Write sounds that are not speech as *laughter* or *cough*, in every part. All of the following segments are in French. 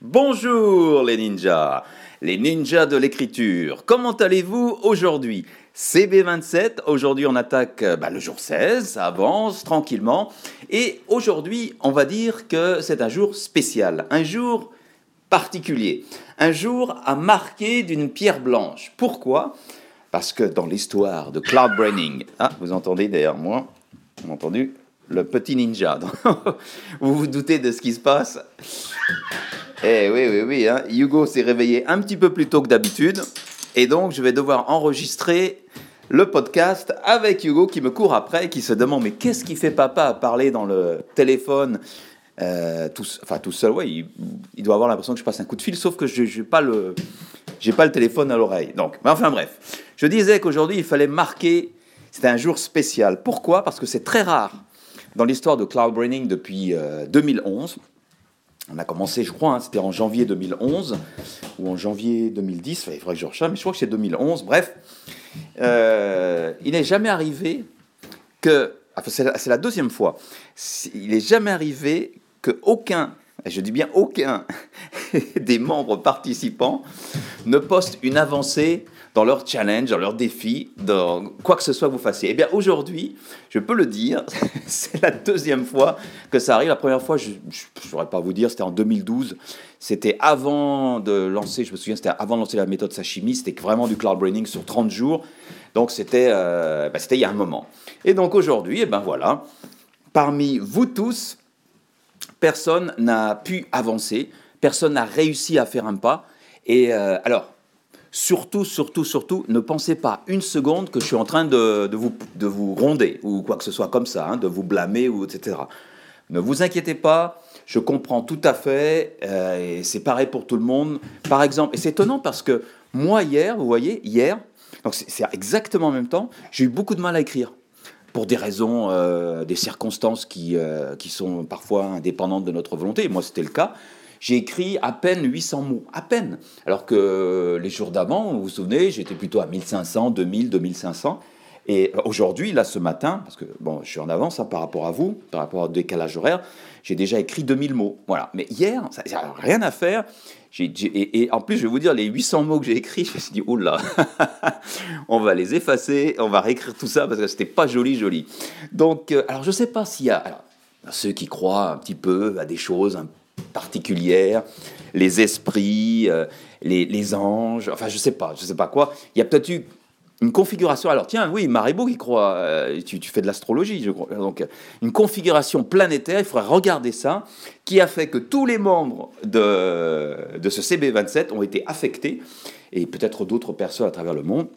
Bonjour les ninjas, les ninjas de l'écriture. Comment allez-vous aujourd'hui? CB27, aujourd'hui on attaque euh, bah, le jour 16, ça avance tranquillement. Et aujourd'hui on va dire que c'est un jour spécial, un jour particulier, un jour à marquer d'une pierre blanche. Pourquoi? Parce que dans l'histoire de cloud braining, ah, vous entendez derrière moi, vous entendu le petit ninja. *laughs* vous vous doutez de ce qui se passe Eh oui, oui, oui. Hein. Hugo s'est réveillé un petit peu plus tôt que d'habitude. Et donc, je vais devoir enregistrer le podcast avec Hugo qui me court après qui se demande Mais qu'est-ce qui fait papa à parler dans le téléphone? Euh, tout, enfin, tout seul, ouais, il, doit avoir l'impression que je passe un coup de fil, sauf que je n'ai pas, le, pas le téléphone à l'oreille. Donc, mais enfin bref, je disais qu'aujourd'hui, il fallait marquer, c'était un jour spécial. Pourquoi? Parce que c'est très rare dans l'histoire de Cloud Braining depuis 2011. Euh, on a commencé, je crois, hein, c'était en janvier 2011 ou en janvier 2010, il faudrait que je recherche, mais je crois que c'est 2011. Bref, euh, il n'est jamais arrivé que, enfin, c'est la, deuxième fois, il n'est jamais arrivé que aucun, je dis bien aucun, *laughs* des membres participants ne poste une avancée dans leur challenge, dans leur défi, dans quoi que ce soit vous fassiez. Eh bien, aujourd'hui, je peux le dire, *laughs* c'est la deuxième fois que ça arrive. La première fois, je ne saurais pas vous dire, c'était en 2012. C'était avant de lancer, je me souviens, c'était avant de lancer la méthode Sashimi. C'était vraiment du cloud braining sur 30 jours. Donc, c'était euh, bah, il y a un moment. Et donc, aujourd'hui, eh ben voilà, parmi vous tous, personne n'a pu avancer, personne n'a réussi à faire un pas. Et euh, alors, surtout, surtout, surtout, ne pensez pas une seconde que je suis en train de, vous, de vous gronder ou quoi que ce soit comme ça, hein, de vous blâmer, ou etc. Ne vous inquiétez pas, je comprends tout à fait, euh, et c'est pareil pour tout le monde. Par exemple, et c'est étonnant parce que moi, hier, vous voyez, hier, donc c'est exactement en même temps, j'ai eu beaucoup de mal à écrire pour des raisons, euh, des circonstances qui, euh, qui sont parfois indépendantes de notre volonté. Moi, c'était le cas j'ai écrit à peine 800 mots, à peine. Alors que les jours d'avant, vous vous souvenez, j'étais plutôt à 1500, 2000, 2500. Et aujourd'hui, là, ce matin, parce que bon, je suis en avance hein, par rapport à vous, par rapport au décalage horaire, j'ai déjà écrit 2000 mots. Voilà. Mais hier, ça n'a rien à faire. et, en plus, je vais vous dire, les 800 mots que j'ai écrits, je me suis dit, oh là, *laughs* on va les effacer, on va réécrire tout ça parce que c'était pas joli, joli. Donc, euh, alors, je sais pas s'il y a ceux qui croient un petit peu à des choses un particulières, les esprits, euh, les, anges, enfin je sais pas, je sais pas quoi. Il y a peut-être eu une configuration. Alors tiens, oui, Maribo qui croit, euh, tu, fais de l'astrologie, je crois. Donc une configuration planétaire, il faudrait regarder ça, qui a fait que tous les membres de, de ce CB27 ont été affectés, et peut-être d'autres personnes à travers le monde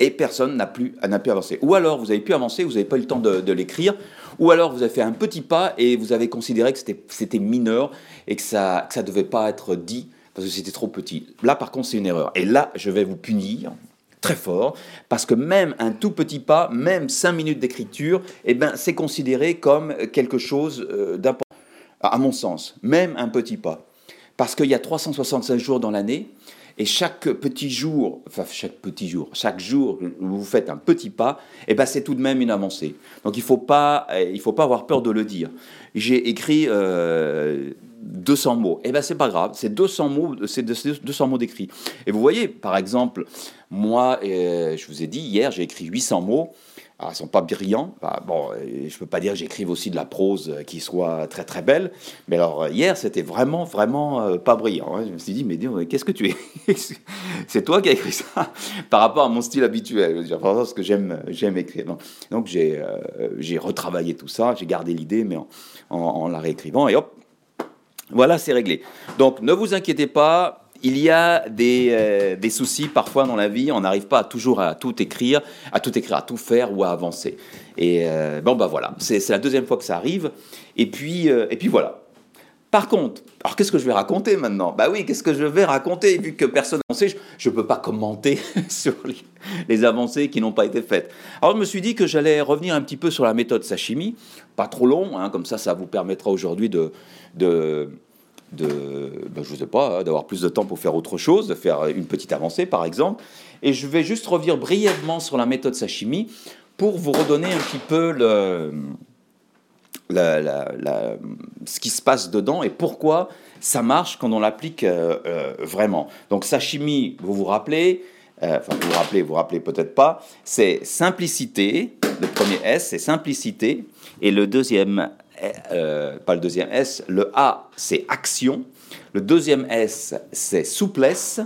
et personne n'a pu, n'a pu avancer. Ou alors vous avez pu avancer, vous n'avez pas eu le temps de, l'écrire, ou alors vous avez fait un petit pas et vous avez considéré que c'était mineur et que ça ne devait pas être dit parce que c'était trop petit. Là par contre c'est une erreur. Et là je vais vous punir très fort parce que même un tout petit pas, même cinq minutes d'écriture, eh ben, c'est considéré comme quelque chose euh, d'important, à mon sens, même un petit pas. Parce qu'il y a 365 jours dans l'année, et chaque petit jour, enfin chaque petit jour, chaque jour où vous faites un petit pas, eh ben c'est tout de même une avancée. Donc il faut, pas, eh, faut pas avoir peur de le dire. J'ai écrit 200 euh, mots. Eh ben c'est pas grave, c'est 200 mots, c'est 200 mots d'écrit. Et vous voyez, par exemple, moi, je vous ai dit hier, j'ai écrit 800 mots. Alors, ah, ils sont pas brillants. Bah, bon, je peux pas dire j'écrive aussi de la prose qui soit très très belle. Mais alors hier, c'était vraiment vraiment euh, pas brillant. Hein. Je me suis dit, mais qu'est-ce que tu es *laughs* C'est toi qui as écrit ça *laughs* par rapport à mon style habituel. ce que j'aime j'aime écrire. Donc, j'ai euh, j'ai retravaillé tout ça. J'ai gardé l'idée, mais en, en la réécrivant. Et hop, voilà, c'est réglé. Donc ne vous inquiétez pas il y a euh, des, soucis parfois dans la vie, on n'arrive pas toujours à tout écrire, à tout écrire, à tout faire ou à avancer. Et euh, bon, bah voilà, c'est la deuxième fois que ça arrive. Et puis, euh, et puis voilà. Par contre, alors qu'est-ce que je vais raconter maintenant? Bah oui, qu'est-ce que je vais raconter? Vu que personne ne sait Je ne peux pas commenter *laughs* sur les, avancées qui n'ont pas été faites. Alors je me suis dit que j'allais revenir un petit peu sur la méthode sashimi, pas trop long, hein, comme ça, ça vous permettra aujourd'hui de de, ben, je sais pas, hein, d'avoir plus de temps pour faire autre chose, de faire une petite avancée par exemple. Et je vais juste revenir brièvement sur la méthode sashimi pour vous redonner un petit peu le, ce qui se passe dedans et pourquoi ça marche quand on l'applique euh, euh, vraiment. Donc sashimi, vous vous rappelez, euh, enfin vous vous rappelez, vous vous rappelez peut-être pas, c'est simplicité, le premier S c'est simplicité, et le deuxième, pas le deuxième S, le A c'est action, le deuxième S c'est souplesse,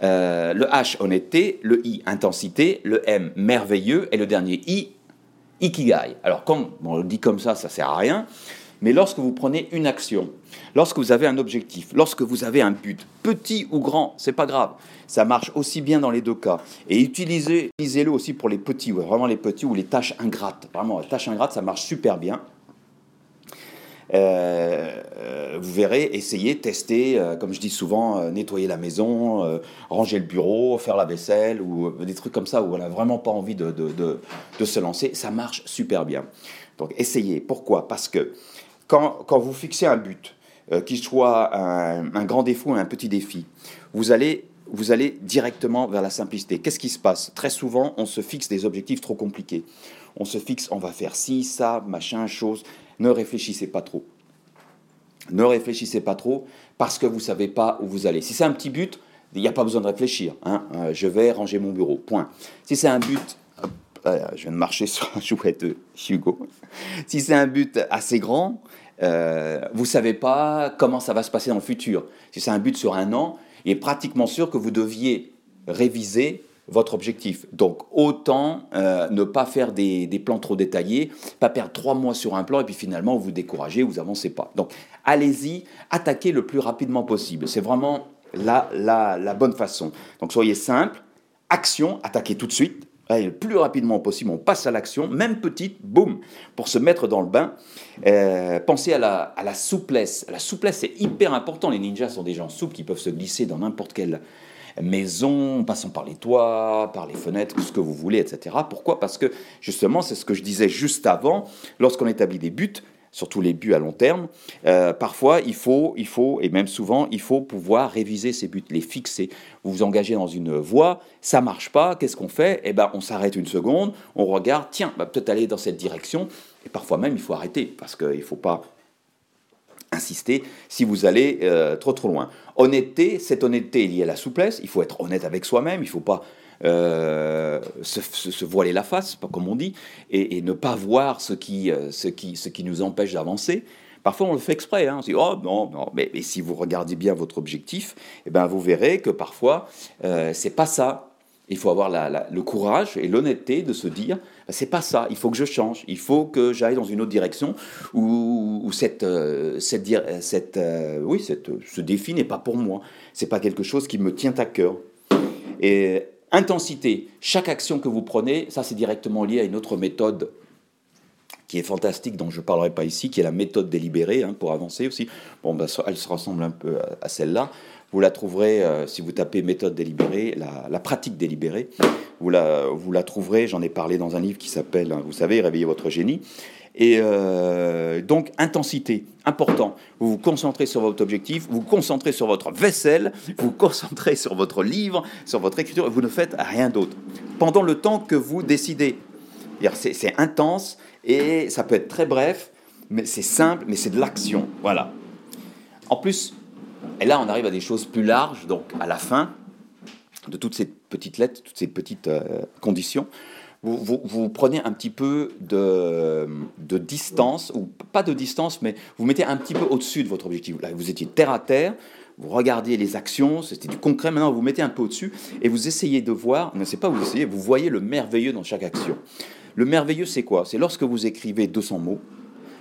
le H honnêteté, le I intensité, le M merveilleux, et le dernier I ikigai. Alors comme on le dit comme ça, ça sert à rien, mais lorsque vous prenez une action, lorsque vous avez un objectif, lorsque vous avez un but, petit ou grand, c'est pas grave. Ça marche aussi bien dans les deux cas. Et utilisez, le aussi pour les petits, vraiment les petits ou les tâches ingrates. Vraiment, les tâches ingrates, ça marche super bien. Euh, euh, vous verrez, essayez, testez, euh, comme je dis souvent, nettoyer la maison, ranger le bureau, faire la vaisselle, ou des trucs comme ça où on n'a vraiment pas envie de, se lancer. Ça marche super bien. Donc essayez. Pourquoi? Parce que quand, vous fixez un but, qu'il soit un, grand défaut ou un petit défi, vous allez, vous allez directement vers la simplicité. Qu'est-ce qui se passe? Très souvent, on se fixe des objectifs trop compliqués. On se fixe, on va faire ci, ça, machin, chose. Ne réfléchissez pas trop. Ne réfléchissez pas trop parce que vous ne savez pas où vous allez. Si c'est un petit but, il n'y a pas besoin de réfléchir. Hein. Euh, je vais ranger mon bureau. Point. Si c'est un but je viens de marcher sur un chouette Hugo. Si c'est un but assez grand, euh, vous ne savez pas comment ça va se passer dans le futur. Si c'est un but sur un an, il est pratiquement sûr que vous deviez réviser votre objectif. Donc autant euh, ne pas faire des, plans trop détaillés, pas perdre trois mois sur un plan et puis finalement vous découragez, vous avancez pas. Donc allez-y, attaquez le plus rapidement possible. C'est vraiment la, la, bonne façon. Donc soyez simple, action, attaquez tout de suite, le plus rapidement possible, on passe à l'action, même petite, boum, pour se mettre dans le bain. Euh, pensez à la, à la, souplesse. La souplesse, c'est hyper important. Les ninjas sont des gens souples qui peuvent se glisser dans n'importe quelle maison, passant par les toits, par les fenêtres, ce que vous voulez, etc. Pourquoi? Parce que justement, c'est ce que je disais juste avant, lorsqu'on établit des buts, surtout les buts à long terme, euh, parfois il faut, il faut, et même souvent, il faut pouvoir réviser ces buts, les fixer. Vous vous engagez dans une voie, ça marche pas, qu'est-ce qu'on fait? Eh ben, on s'arrête une seconde, on regarde, tiens, va peut-être aller dans cette direction, et parfois même il faut arrêter, parce qu'il ne faut pas insister si vous allez euh, trop trop loin. Honnêteté, cette honnêteté est liée à la souplesse, il faut être honnête avec soi-même, il ne faut pas euh, se, voiler la face, comme on dit, et, ne pas voir ce qui, euh, ce qui, ce qui nous empêche d'avancer. Parfois, on le fait exprès. Hein. On se dit, oh non, non. Mais, si vous regardez bien votre objectif, eh ben, vous verrez que parfois, euh, c'est pas ça. Il faut avoir le courage et l'honnêteté de se dire, ben, c'est pas ça. Il faut que je change. Il faut que j'aille dans une autre direction où, cette, euh, cette, cette, oui, cette, ce défi n'est pas pour moi. C'est pas quelque chose qui me tient à cœur. Et Intensité, chaque action que vous prenez, ça c'est directement lié à une autre méthode qui est fantastique, dont je ne parlerai pas ici, qui est la méthode délibérée, hein, pour avancer aussi. Bon, ben, elle se ressemble un peu à, celle-là. Vous la trouverez, euh, si vous tapez méthode délibérée, la, pratique délibérée, vous la, vous la trouverez, j'en ai parlé dans un livre qui s'appelle, hein, vous savez, Réveillez votre génie. Et euh, donc, intensité, important. Vous vous concentrez sur votre objectif, vous vous concentrez sur votre vaisselle, vous vous concentrez sur votre livre, sur votre écriture, et vous ne faites rien d'autre. Pendant le temps que vous décidez. C'est intense et ça peut être très bref, mais c'est simple, mais c'est de l'action. Voilà. En plus, et là on arrive à des choses plus larges, donc à la fin de toutes ces petites lettres, toutes ces petites euh, conditions, vous, prenez un petit peu de, distance, ou pas de distance, mais vous mettez un petit peu au-dessus de votre objectif. Là, vous étiez terre à terre, vous regardiez les actions, c'était du concret, maintenant vous mettez un peu au-dessus, et vous essayez de voir, ne sais pas vous essayez, vous voyez le merveilleux dans chaque action. Le merveilleux, c'est quoi? C'est lorsque vous écrivez 200 mots,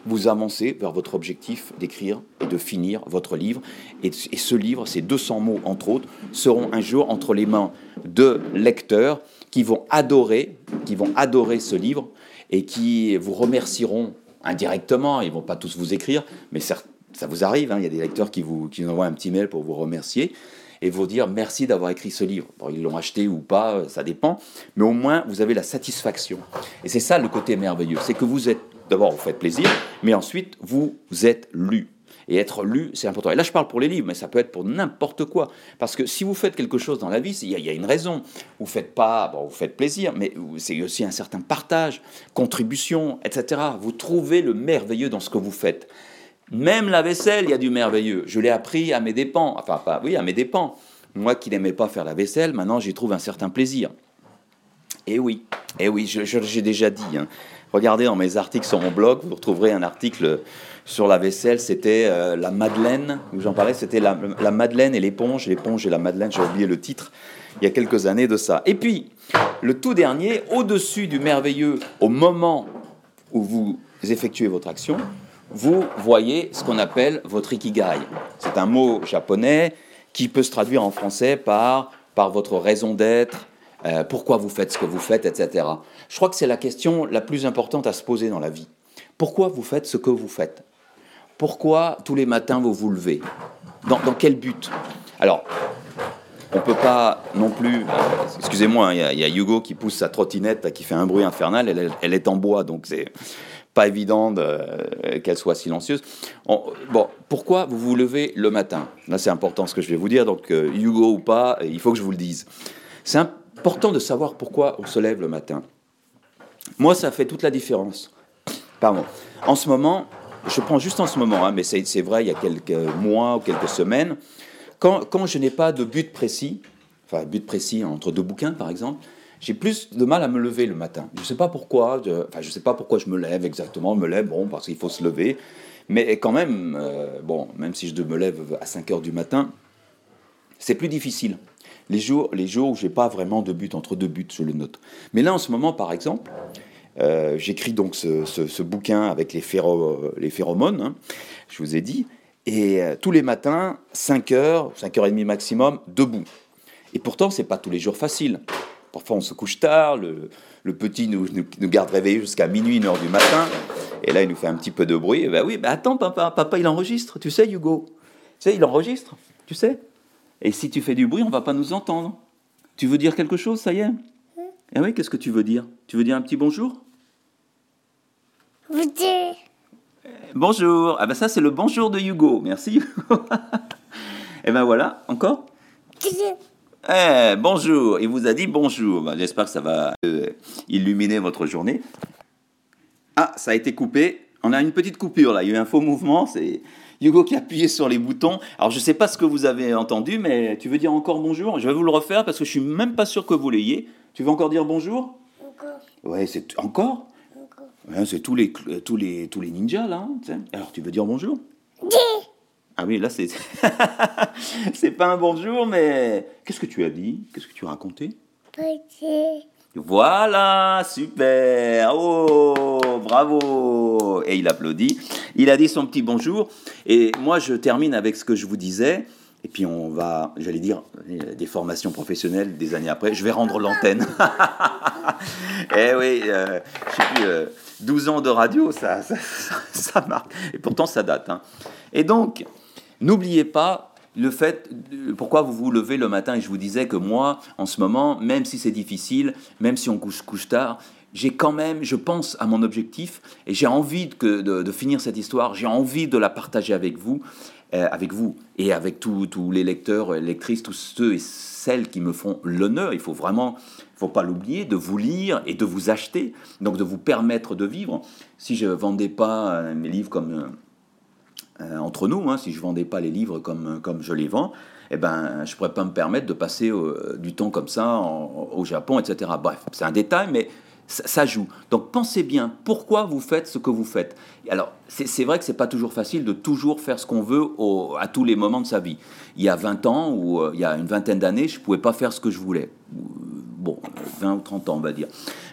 vous avancez vers votre objectif d'écrire et de finir votre livre. Et, ce livre, ces 200 mots, entre autres, seront un jour entre les mains de lecteurs qui vont adorer, qui vont adorer ce livre et qui vous remercieront indirectement. Ils vont pas tous vous écrire, mais ça vous arrive. Hein, il y a des lecteurs qui vous, qui envoient un petit mail pour vous remercier et vous dire merci d'avoir écrit ce livre. ils l'ont acheté ou pas, ça dépend, mais au moins vous avez la satisfaction. Et c'est ça le côté merveilleux, c'est que vous êtes, d'abord vous faites plaisir, mais ensuite vous êtes lu. Et être lu, c'est important. Et là, je parle pour les livres, mais ça peut être pour n'importe quoi. Parce que si vous faites quelque chose dans la vie, il y, a une raison. Vous faites pas, bon, vous faites plaisir, mais c'est aussi un certain partage, contribution, etc. Vous trouvez le merveilleux dans ce que vous faites. Même la vaisselle, il y a du merveilleux. Je l'ai appris à mes dépens. Enfin, pas, oui, à mes dépens. Moi qui n'aimais pas faire la vaisselle, maintenant j'y trouve un certain plaisir. Et oui, et oui, j'ai déjà dit. Hein. Regardez dans mes articles sur mon blog, vous retrouverez un article sur la vaisselle, c'était euh, la Madeleine, où j'en parlais, c'était la, Madeleine et l'éponge, l'éponge et la Madeleine, j'ai oublié le titre, il y a quelques années de ça. Et puis, le tout dernier, au-dessus du merveilleux, au moment où vous effectuez votre action, vous voyez ce qu'on appelle votre ikigai. C'est un mot japonais qui peut se traduire en français par, par votre raison d'être, euh, pourquoi vous faites ce que vous faites, etc. Je crois que c'est la question la plus importante à se poser dans la vie. Pourquoi vous faites ce que vous faites? Pourquoi tous les matins vous vous levez? Dans, quel but? Alors, on ne peut pas non plus. Euh, excusez-moi, hein, il y, a Hugo qui pousse sa trottinette qui fait un bruit infernal. Elle, est en bois, donc c'est pas évident qu'elle soit silencieuse. bon, pourquoi vous vous levez le matin? Là, c'est important ce que je vais vous dire. Donc, euh, Hugo ou pas, il faut que je vous le dise. C'est important de savoir pourquoi on se lève le matin. Moi, ça fait toute la différence. Pardon. En ce moment, je prends juste en ce moment, hein, mais c'est vrai, il y a quelques mois ou quelques semaines, quand, quand je n'ai pas de but précis, enfin, but précis entre deux bouquins par exemple, j'ai plus de mal à me lever le matin. Je ne sais pas pourquoi, je, enfin, je sais pas pourquoi je me lève exactement, je me lève, bon, parce qu'il faut se lever, mais quand même, euh, bon, même si je me lève à 5 heures du matin, c'est plus difficile. Les jours, les jours où j'ai pas vraiment de but entre deux buts, je le note. Mais là, en ce moment, par exemple, euh, j'écris donc ce, bouquin avec les, phéromones, hein, je vous ai dit, et euh, tous les matins, 5 heures, 5 heures et demie maximum, debout. Et pourtant, c'est pas tous les jours facile. Parfois, on se couche tard, le, petit nous, garde réveillés jusqu'à minuit, une heure du matin, et là, il nous fait un petit peu de bruit. Et ben oui, ben attends, papa, papa, il enregistre, tu sais, Hugo? Tu sais, il enregistre, tu sais? Et si tu fais du bruit, on va pas nous entendre. Tu veux dire quelque chose, ça y est eh oui, qu'est-ce que tu veux dire? Tu veux dire un petit bonjour? Bonjour. Bonjour. Ah ben ça, c'est le bonjour de Hugo. Merci. *laughs* eh ben voilà, encore? Eh, bonjour. Il vous a dit bonjour. Ben, j'espère que ça va euh, illuminer votre journée. Ah, ça a été coupé. On a une petite coupure là. Il y a eu un faux mouvement. C'est Hugo qui a appuyé sur les boutons. Alors je ne sais pas ce que vous avez entendu, mais tu veux dire encore bonjour? Je vais vous le refaire parce que je suis même pas sûr que vous l'ayez. Tu veux encore dire bonjour? Encore. Ouais, c'est encore? Encore. c'est tous les tous les tous les ninjas là. Hein, Alors tu veux dire bonjour? Ah oui, là c'est *laughs* c'est pas un bonjour, mais qu'est-ce que tu as dit? Qu'est-ce que tu as raconté? Voilà, super. Oh, bravo. Et il applaudit. Il a dit son petit bonjour. Et moi, je termine avec ce que je vous disais. Et puis on va, j'allais dire, des formations professionnelles des années après, je vais rendre l'antenne. *laughs* eh oui, euh, je sais plus, 12 euh, ans de radio, ça, ça, marque. Et pourtant, ça date. Hein. Et donc, n'oubliez pas le fait, pourquoi vous vous levez le matin, et je vous disais que moi, en ce moment, même si c'est difficile, même si on couche, couche tard, j'ai quand même, je pense à mon objectif, et j'ai envie de, de finir cette histoire, j'ai envie de la partager avec vous. Euh, avec vous et avec tous les lecteurs, lectrices, tous ceux et celles qui me font l'honneur. Il faut vraiment, faut pas l'oublier, de vous lire et de vous acheter, donc de vous permettre de vivre. Si je vendais pas euh, mes livres comme euh, entre nous, hein, si je vendais pas les livres comme, comme je les vends, eh ben, je pourrais pas me permettre de passer du temps comme ça au Japon, etc. Bref, c'est un détail, mais ça, joue. Donc pensez bien pourquoi vous faites ce que vous faites? Alors c'est vrai que c'est pas toujours facile de toujours faire ce qu'on veut à tous les moments de sa vie. Il y a 20 ans ou euh, il y a une vingtaine d'années, je pouvais pas faire ce que je voulais. Bon, 20 ou 30 ans on va dire.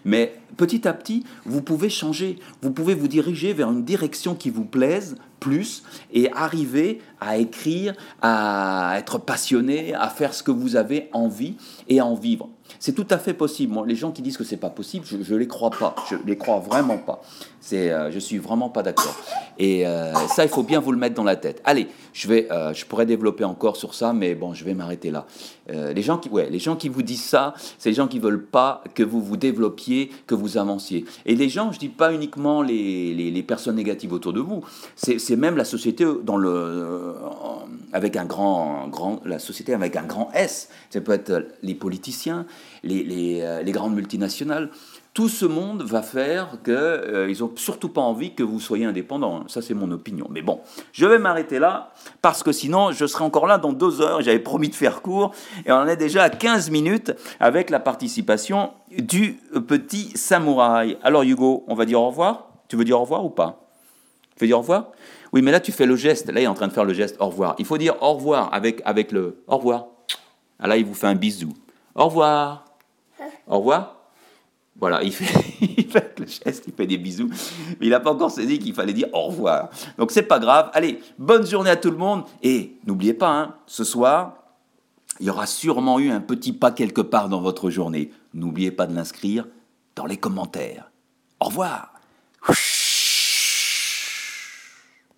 Mais petit à petit, vous pouvez changer, vous pouvez vous diriger vers une direction qui vous plaise plus et arriver à écrire, à être passionné, à faire ce que vous avez envie et à en vivre. C'est tout à fait possible. les gens qui disent que c'est pas possible, je, ne les crois pas. Je les crois vraiment pas. C'est, euh, je suis vraiment pas d'accord. Et euh, ça, il faut bien vous le mettre dans la tête. Allez, je vais, euh, je pourrais développer encore sur ça, mais bon, je vais m'arrêter là. les gens qui, ouais, les gens qui vous disent ça, c'est les gens qui veulent pas que vous vous développiez, que vous avanciez. Et les gens, je dis pas uniquement les, personnes négatives autour de vous. C'est, même la société dans le, euh, avec un grand, grand, la société avec un grand S. Ça peut être les politiciens, les, les, euh, les grandes multinationales. Tout ce monde va faire qu'ils euh, n'ont surtout pas envie que vous soyez indépendant. Ça, c'est mon opinion. Mais bon, je vais m'arrêter là parce que sinon, je serai encore là dans deux heures. J'avais promis de faire court et on en est déjà à 15 minutes avec la participation du petit samouraï. Alors, Hugo, on va dire au revoir? Tu veux dire au revoir ou pas? Tu veux dire au revoir? Oui, mais là, tu fais le geste. Là, il est en train de faire le geste au revoir. Il faut dire au revoir avec, avec le au revoir. Ah, là, il vous fait un bisou. Au revoir. Au revoir. Voilà, il fait, *laughs* il fait le geste, il fait des bisous, il n'a pas encore saisi qu'il fallait dire au revoir. Donc c'est pas grave. Allez, bonne journée à tout le monde et n'oubliez pas, hein, ce soir, il y aura sûrement eu un petit pas quelque part dans votre journée. N'oubliez pas de l'inscrire dans les commentaires. Au revoir.